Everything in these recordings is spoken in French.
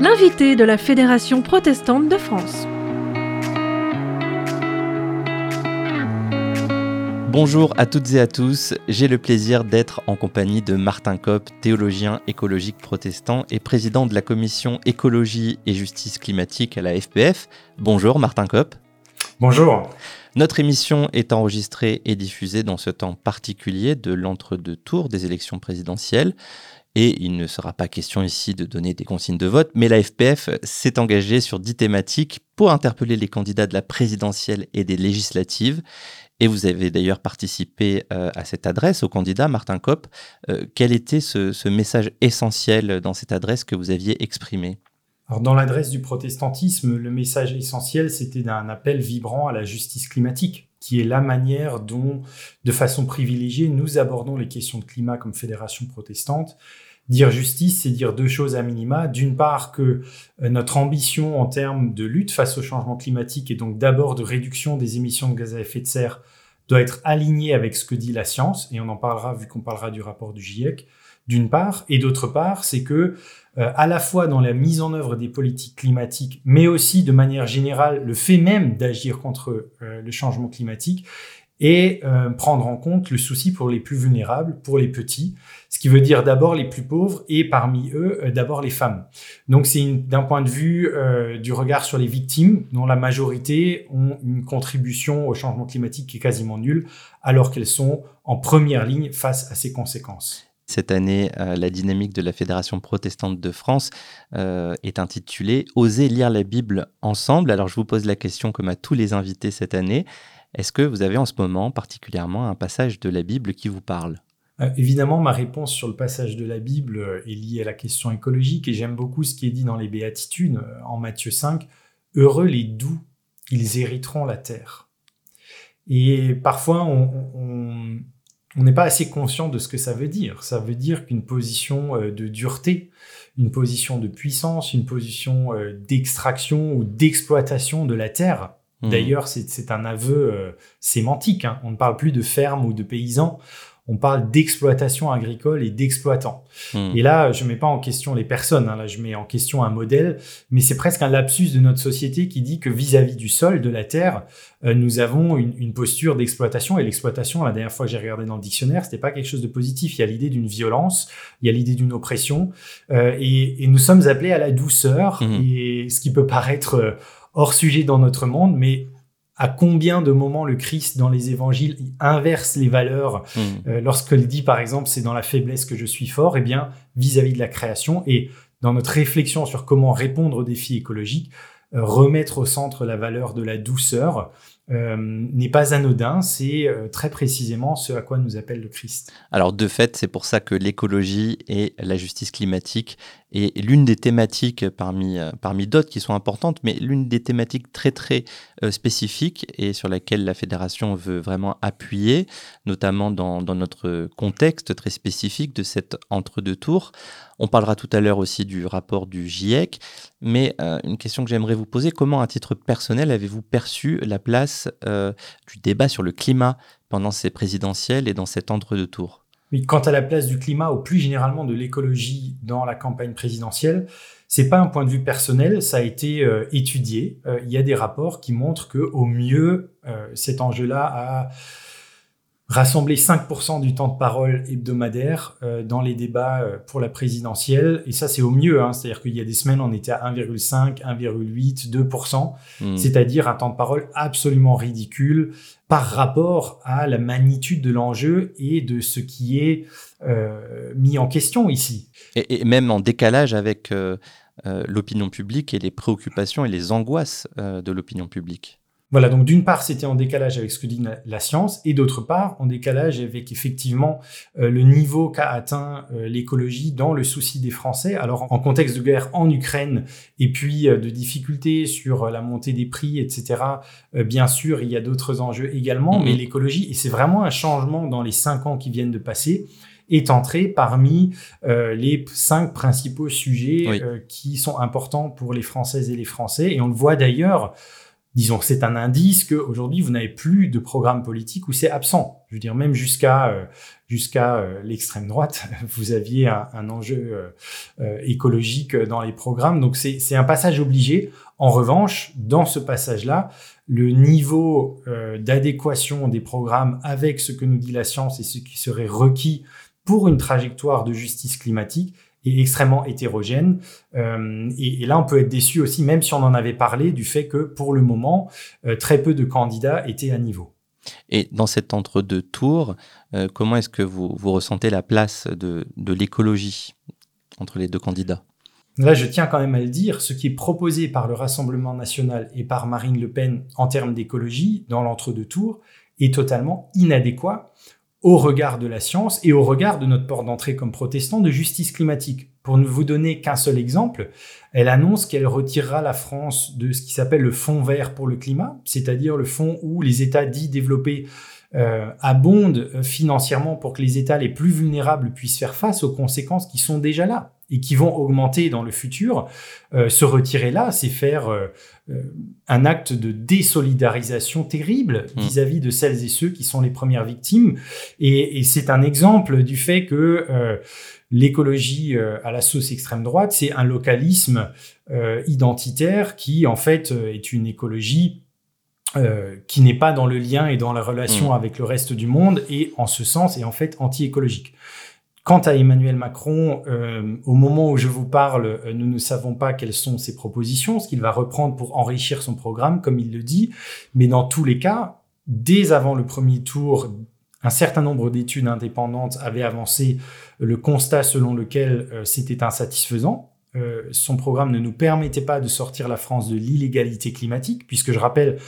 L'invité de la Fédération protestante de France. Bonjour à toutes et à tous, j'ai le plaisir d'être en compagnie de Martin Kopp, théologien écologique protestant et président de la commission écologie et justice climatique à la FPF. Bonjour Martin Kopp. Bonjour. Notre émission est enregistrée et diffusée dans ce temps particulier de l'entre-deux tours des élections présidentielles. Et il ne sera pas question ici de donner des consignes de vote, mais la FPF s'est engagée sur dix thématiques pour interpeller les candidats de la présidentielle et des législatives. Et vous avez d'ailleurs participé euh, à cette adresse au candidat Martin Kopp. Euh, quel était ce, message essentiel dans cette adresse que vous aviez exprimé dans l'adresse du protestantisme, le message essentiel, c'était d'un appel vibrant à la justice climatique, qui est la manière dont, de façon privilégiée, nous abordons les questions de climat comme fédération protestante, Dire justice, c'est dire deux choses à minima. D'une part, que euh, notre ambition en termes de lutte face au changement climatique et donc d'abord de réduction des émissions de gaz à effet de serre doit être alignée avec ce que dit la science, et on en parlera vu qu'on parlera du rapport du GIEC, d'une part, et d'autre part, c'est que euh, à la fois dans la mise en œuvre des politiques climatiques, mais aussi de manière générale le fait même d'agir contre euh, le changement climatique, et euh, prendre en compte le souci pour les plus vulnérables, pour les petits, ce qui veut dire d'abord les plus pauvres et parmi eux euh, d'abord les femmes. Donc c'est d'un point de vue euh, du regard sur les victimes, dont la majorité ont une contribution au changement climatique qui est quasiment nulle, alors qu'elles sont en première ligne face à ces conséquences. Cette année, la dynamique de la Fédération protestante de France est intitulée Oser lire la Bible ensemble. Alors je vous pose la question comme à tous les invités cette année. Est-ce que vous avez en ce moment particulièrement un passage de la Bible qui vous parle? Euh, Évidemment, ma réponse sur le passage de la Bible euh, est liée à la question écologique et j'aime beaucoup ce qui est dit dans les Béatitudes euh, en Matthieu 5. Heureux les doux, ils hériteront la terre. Et parfois, on n'est pas assez conscient de ce que ça veut dire. Ça veut dire qu'une position de dureté, une position de puissance, une position d'extraction ou d'exploitation de la terre Mmh. D'ailleurs, c'est un aveu euh, sémantique. Hein. On ne parle plus de ferme ou de paysans, on parle d'exploitation agricole et d'exploitants. Mmh. Et là, je ne mets pas en question les personnes, hein. là je mets en question un modèle, mais c'est presque un lapsus de notre société qui dit que vis-à-vis du sol, de la terre, euh, nous avons une, posture d'exploitation. Et l'exploitation, la dernière fois que j'ai regardé dans le dictionnaire, c'était pas quelque chose de positif. Il y a l'idée d'une violence, il y a l'idée d'une oppression, euh, et, nous sommes appelés à la douceur, mmh. et ce qui peut paraître hors sujet dans notre monde, mais à combien de moments le Christ dans les évangiles inverse les valeurs hmm. euh, lorsqu'il dit par exemple c'est dans la faiblesse que je suis fort, et eh bien vis-à-vis de la création et dans notre réflexion sur comment répondre aux défis écologiques, euh, remettre au centre la valeur de la douceur euh, n'est pas anodin, c'est très précisément ce à quoi nous appelle le Christ. Alors de fait, c'est pour ça que l'écologie et la justice climatique est l'une des thématiques parmi, euh, parmi d'autres qui sont importantes, mais l'une des thématiques très très spécifiques et sur laquelle la fédération veut vraiment appuyer, notamment dans, dans notre contexte très spécifique de cet entre-deux tours. On parlera tout à l'heure aussi du rapport du GIEC, mais une question que j'aimerais vous poser, comment à titre personnel avez-vous perçu la place euh, du débat sur le climat pendant ces présidentielles et dans cet entre-deux tours oui, quant à la place du climat ou plus généralement de l'écologie dans la campagne présidentielle, c'est pas un point de vue personnel, ça a été euh, étudié. Euh, il y a des rapports qui montrent que au mieux cet enjeu-là a rassembler 5% du temps de parole hebdomadaire euh, dans les débats euh, pour la présidentielle. Et ça, c'est au mieux. Hein. C'est-à-dire qu'il y a des semaines, on était à 1,5, 1,8, 2%. C'est-à-dire un temps de parole absolument ridicule par rapport à la magnitude de l'enjeu et de ce qui est euh, mis en question ici. Et, même en décalage avec l'opinion publique et les préoccupations et les angoisses de l'opinion publique. Voilà, donc d'une part, c'était en décalage avec ce que dit la, science, et d'autre part, en décalage avec effectivement euh, le niveau qu'a atteint euh, l'écologie dans le souci des Français. Alors, en contexte de guerre en Ukraine, et puis euh, de difficultés sur la montée des prix, etc., bien sûr, il y a d'autres enjeux également, mais l'écologie, et c'est vraiment un changement dans les cinq ans qui viennent de passer, est entré parmi les cinq principaux sujets qui sont importants pour les Françaises et les Français. Et on le voit d'ailleurs disons, c'est un indice qu'aujourd'hui, vous n'avez plus de programme politique où c'est absent. Je veux dire, même jusqu'à euh, jusqu'à euh, l'extrême droite, vous aviez un, enjeu euh, écologique dans les programmes. Donc, c'est un passage obligé. En revanche, dans ce passage-là, le niveau d'adéquation des programmes avec ce que nous dit la science et ce qui serait requis pour une trajectoire de justice climatique est extrêmement hétérogène. Euh, et, là, on peut être déçu aussi, même si on en avait parlé, du fait que pour le moment, euh, très peu de candidats étaient à niveau. Et dans cet entre-deux tours, euh, comment est-ce que vous, vous, ressentez la place de, de l'écologie entre les deux candidats? Là, je tiens quand même à le dire, ce qui est proposé par le Rassemblement national et par Marine Le Pen en termes d'écologie dans l'entre-deux tours est totalement inadéquat au regard de la science et au regard de notre port d'entrée comme protestant de justice climatique. Pour ne vous donner qu'un seul exemple, elle annonce qu'elle retirera la France de ce qui s'appelle le fonds vert pour le climat, c'est-à-dire le fonds où les États dits développés euh, abondent financièrement pour que les États les plus vulnérables puissent faire face aux conséquences qui sont déjà là et qui vont augmenter dans le futur, euh, se retirer là, c'est faire euh, euh, un acte de désolidarisation terrible mmh. vis-à-vis de celles et ceux qui sont les premières victimes. Et, et c'est un exemple du fait que l'écologie à la sauce extrême droite, c'est un localisme identitaire qui, en fait, est une écologie qui n'est pas dans le lien et dans la relation mmh. avec le reste du monde et en ce sens est en fait anti-écologique. Quant à Emmanuel Macron, euh, au moment où je vous parle, euh, nous ne savons pas quelles sont ses propositions, ce qu'il va reprendre pour enrichir son programme, comme il le dit. Mais dans tous les cas, dès avant le premier tour, un certain nombre d'études indépendantes avaient avancé le constat selon lequel euh, c'était insatisfaisant. son programme ne nous permettait pas de sortir la France de l'illégalité climatique, puisque je rappelle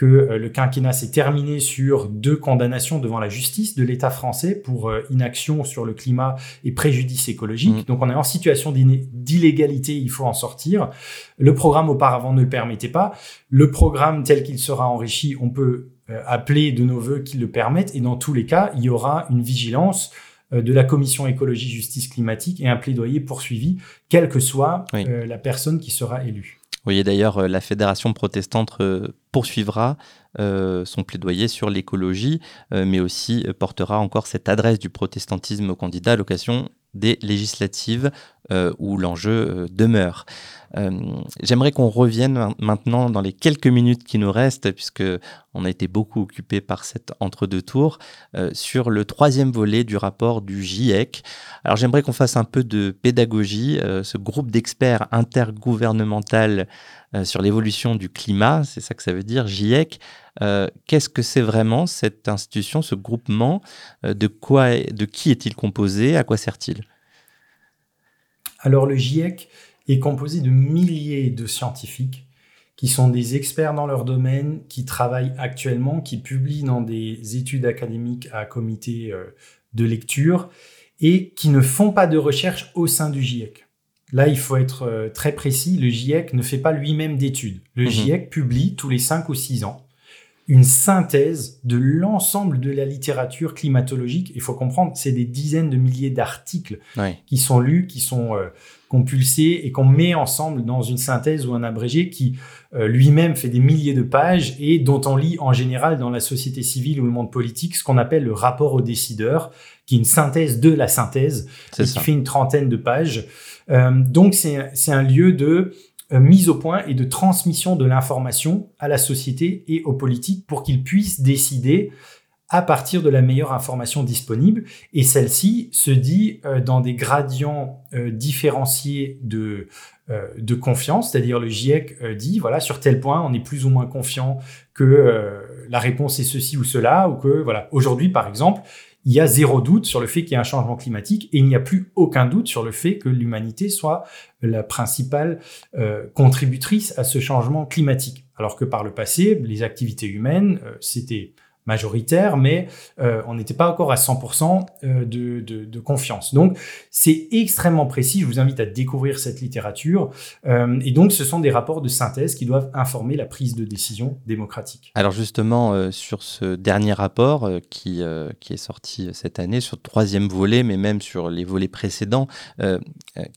que euh, le quinquennat s'est terminé sur deux condamnations devant la justice de l'État français pour euh, inaction sur le climat et préjudice écologique. Mmh. Donc on est en situation d'illégalité, il faut en sortir. Le programme auparavant ne le permettait pas. Le programme tel qu'il sera enrichi, on peut euh, appeler de nos voeux qu'il le permette. Et dans tous les cas, il y aura une vigilance de la commission écologie justice climatique et un plaidoyer poursuivi, quelle que soit la personne qui sera élue. Vous voyez d'ailleurs, la Fédération protestante poursuivra euh, son plaidoyer sur l'écologie, euh, mais aussi euh, portera encore cette adresse du protestantisme au candidat à l'occasion des législatives où l'enjeu demeure. J'aimerais qu'on revienne maintenant dans les quelques minutes qui nous restent, puisque on a été beaucoup occupé par cet entre-deux tours, sur le troisième volet du rapport du GIEC. Alors j'aimerais qu'on fasse un peu de pédagogie. ce groupe d'experts intergouvernemental euh, sur l'évolution du climat, c'est ça que ça veut dire, GIEC. Euh, qu'est-ce que c'est vraiment cette institution, ce groupement euh, De quoi, de qui est-il composé À quoi sert-il? Alors le GIEC est composé de milliers de scientifiques qui sont des experts dans leur domaine, qui travaillent actuellement, qui publient dans des études académiques à comité de lecture et qui ne font pas de recherche au sein du GIEC. Là, il faut être euh, très précis. Le GIEC ne fait pas lui-même d'études. Le mhm. GIEC publie tous les 5 ou 6 ans une synthèse de l'ensemble de la littérature climatologique. Il faut comprendre, c'est des dizaines de milliers d'articles qui sont lus, qui sont euh, compulsés et qu'on met ensemble dans une synthèse ou un abrégé qui euh, lui-même fait des milliers de pages et dont on lit en général dans la société civile ou le monde politique ce qu'on appelle le rapport aux décideurs, qui est une synthèse de la synthèse et qui fait une trentaine de pages. Euh, donc c'est un lieu de mise au point et de transmission de l'information à la société et aux politiques pour qu'ils puissent décider à partir de la meilleure information disponible. Et celle-ci se dit euh, dans des gradients différenciés de, de confiance, c'est-à-dire le GIEC dit, voilà, sur tel point, on est plus ou moins confiant que la réponse est ceci ou cela, ou que, voilà, aujourd'hui, par exemple, il y a zéro doute sur le fait qu'il y a un changement climatique et il n'y a plus aucun doute sur le fait que l'humanité soit la principale euh, contributrice à ce changement climatique. Alors que par le passé, les activités humaines, euh, c'était majoritaire, mais euh, on n'était pas encore à 100% euh, de, confiance. Donc, c'est extrêmement précis. Je vous invite à découvrir cette littérature. Euh, et donc, ce sont des rapports de synthèse qui doivent informer la prise de décision démocratique. Alors, justement, sur ce dernier rapport qui, est sorti cette année, sur le troisième volet, mais même sur les volets précédents,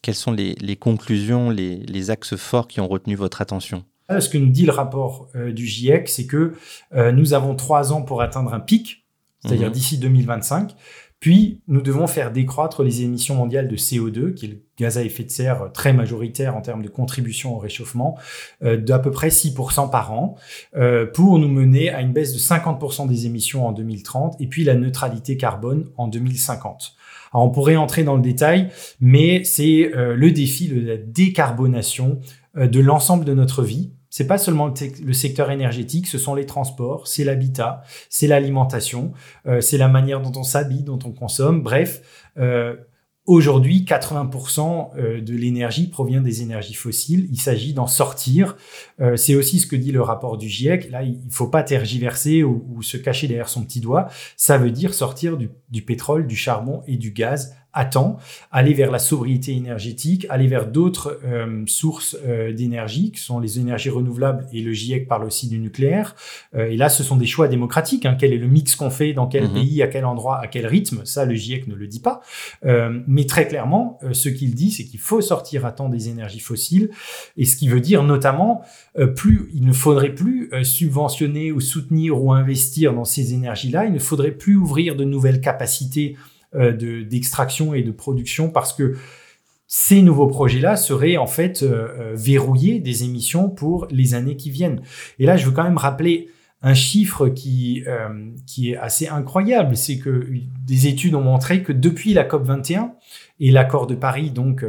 quelles sont les, conclusions, les axes forts qui ont retenu votre attention? Ce que nous dit le rapport du GIEC, c'est que nous avons trois ans pour atteindre un pic, c'est-à-dire mhm. d'ici 2025. Puis, nous devons faire décroître les émissions mondiales de CO2, qui est le gaz à effet de serre très majoritaire en termes de contribution au réchauffement, euh, d'à peu près 6% par an, euh, pour nous mener à une baisse de 50% des émissions en 2030 et puis la neutralité carbone en 2050. Alors, on pourrait entrer dans le détail, mais c'est euh, le défi de la décarbonation de l'ensemble de notre vie c'est pas seulement le, secteur énergétique, ce sont les transports, c'est l'habitat, c'est l'alimentation, euh, c'est la manière dont on s'habille, dont on consomme. Bref, euh, aujourd'hui, 80% euh, de l'énergie provient des énergies fossiles. Il s'agit d'en sortir. c'est aussi ce que dit le rapport du GIEC. Là, il faut pas tergiverser ou, se cacher derrière son petit doigt. Ça veut dire sortir du pétrole, du charbon et du gaz à temps, aller vers la sobriété énergétique, aller vers d'autres euh, sources euh, d'énergie, qui sont les énergies renouvelables, et le GIEC parle aussi du nucléaire. Euh, et là, ce sont des choix démocratiques. Hein. Quel est le mix qu'on fait, dans quel mhm. pays, à quel endroit, à quel rythme? Ça, le GIEC ne le dit pas. mais très clairement, ce qu'il dit, c'est qu'il faut sortir à temps des énergies fossiles, et ce qui veut dire notamment, plus il ne faudrait plus subventionner ou soutenir ou investir dans ces énergies-là, il ne faudrait plus ouvrir de nouvelles capacités euh, d'extraction et de production parce que ces nouveaux projets-là seraient en fait euh, euh, verrouillés des émissions pour les années qui viennent. Et là, je veux quand même rappeler un chiffre qui, qui est assez incroyable, c'est que des études ont montré que depuis la COP 21 et l'accord de Paris, donc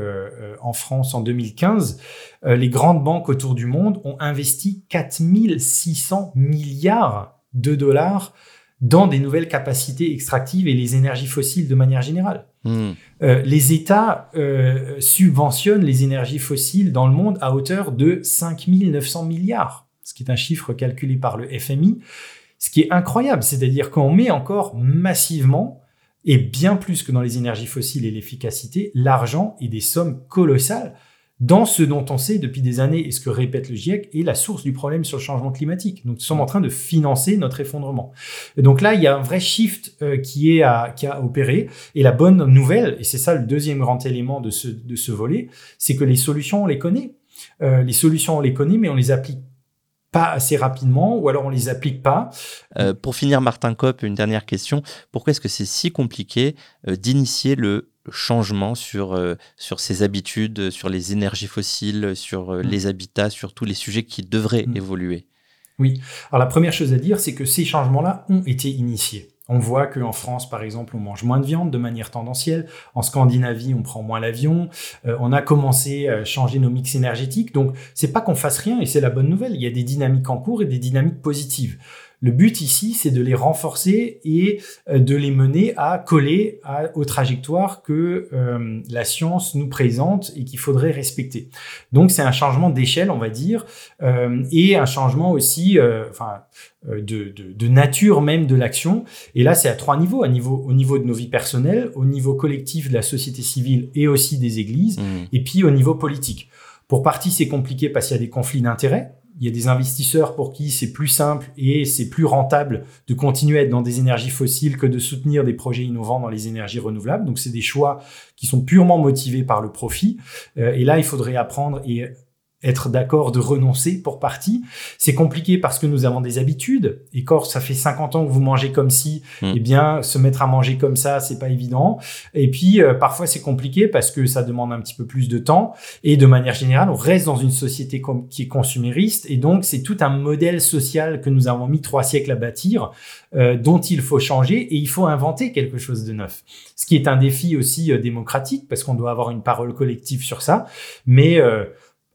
en France en 2015, les grandes banques autour du monde ont investi 4600 milliards de dollars dans des nouvelles capacités extractives et les énergies fossiles de manière générale. Hmm. Euh, les États euh, subventionnent les énergies fossiles dans le monde à hauteur de 5 900 milliards, ce qui est un chiffre calculé par le FMI, ce qui est incroyable, c'est-à-dire qu'on met encore massivement, et bien plus que dans les énergies fossiles et l'efficacité, l'argent et des sommes colossales dans ce dont on sait depuis des années et ce que répète le GIEC est la source du problème sur le changement climatique. Donc, nous sommes en train de financer notre effondrement. Donc là, il y a un vrai shift euh, qui est qui a opéré. Et la bonne nouvelle, et c'est ça le deuxième grand élément de ce, de ce volet, c'est que les solutions, on les connaît. Euh, les solutions, on les connaît, mais on les applique pas assez rapidement ou alors on les applique pas. Euh, pour finir, Martin Kopp, une dernière question. Pourquoi est-ce que c'est si compliqué d'initier le changement sur, euh, sur ses habitudes, sur les énergies fossiles, sur euh, mm. les habitats, sur tous les sujets qui devraient mm. évoluer Oui. Alors la première chose à dire, c'est que ces changements-là ont été initiés. On voit qu'en France, par exemple, on mange moins de viande de manière tendancielle. En Scandinavie, on prend moins l'avion. Euh, on a commencé à changer nos mix énergétiques. Donc, c'est pas qu'on fasse rien et c'est la bonne nouvelle. Il y a des dynamiques en cours et des dynamiques positives. Le but ici, c'est de les renforcer et euh, de les mener à coller aux trajectoires que euh, la science nous présente et qu'il faudrait respecter. Donc c'est un changement d'échelle, on va dire, euh, et un changement aussi, enfin, de, nature même de l'action. Et là, c'est à trois niveaux, à niveau, au niveau de nos vies personnelles, au niveau collectif de la société civile et aussi des églises, mmh. et puis au niveau politique. Pour partie, c'est compliqué parce qu'il y a des conflits d'intérêts il y a des investisseurs pour qui c'est plus simple et c'est plus rentable de continuer à être dans des énergies fossiles que de soutenir des projets innovants dans les énergies renouvelables. Donc c'est des choix qui sont purement motivés par le profit. Euh, et là, il faudrait apprendre et être d'accord de renoncer pour partie. C'est compliqué parce que nous avons des habitudes. Et quand ça fait 50 ans que vous mangez comme si, mm. eh bien, se mettre à manger comme ça, c'est pas évident. Et puis, euh, parfois, c'est compliqué parce que ça demande un petit peu plus de temps. Et de manière générale, on reste dans une société qui est consumériste. Et donc, c'est tout un modèle social que nous avons mis trois siècles à bâtir, euh, dont il faut changer et il faut inventer quelque chose de neuf. Ce qui est un défi aussi euh, démocratique parce qu'on doit avoir une parole collective sur ça. Mais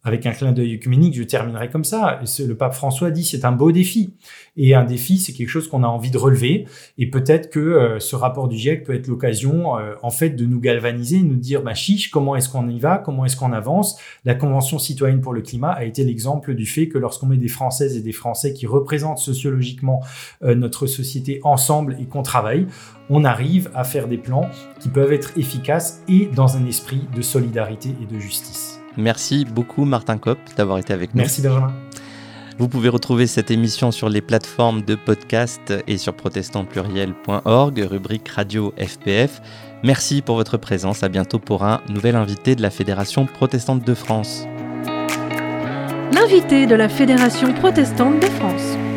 avec un clin d'œil œcuménique, je terminerai comme ça. Le pape François dit c'est un beau défi. Et un défi, c'est quelque chose qu'on a envie de relever. Et peut-être que euh, ce rapport du GIEC peut être l'occasion, euh, en fait, de nous galvaniser, de nous dire, bah, chiche, comment est-ce qu'on y va, comment est-ce qu'on avance? La Convention citoyenne pour le climat a été l'exemple du fait que lorsqu'on met des Françaises et des Français qui représentent sociologiquement euh, notre société ensemble et qu'on travaille, on arrive à faire des plans qui peuvent être efficaces et dans un esprit de solidarité et de justice. Merci beaucoup Martin Kopp d'avoir été avec nous. Merci Benjamin. Vous pouvez retrouver cette émission sur les plateformes de podcast et sur protestantpluriel.org, rubrique radio FPF. Merci pour votre présence. À bientôt pour un nouvel invité de la Fédération protestante de France. L'invité de la Fédération protestante de France.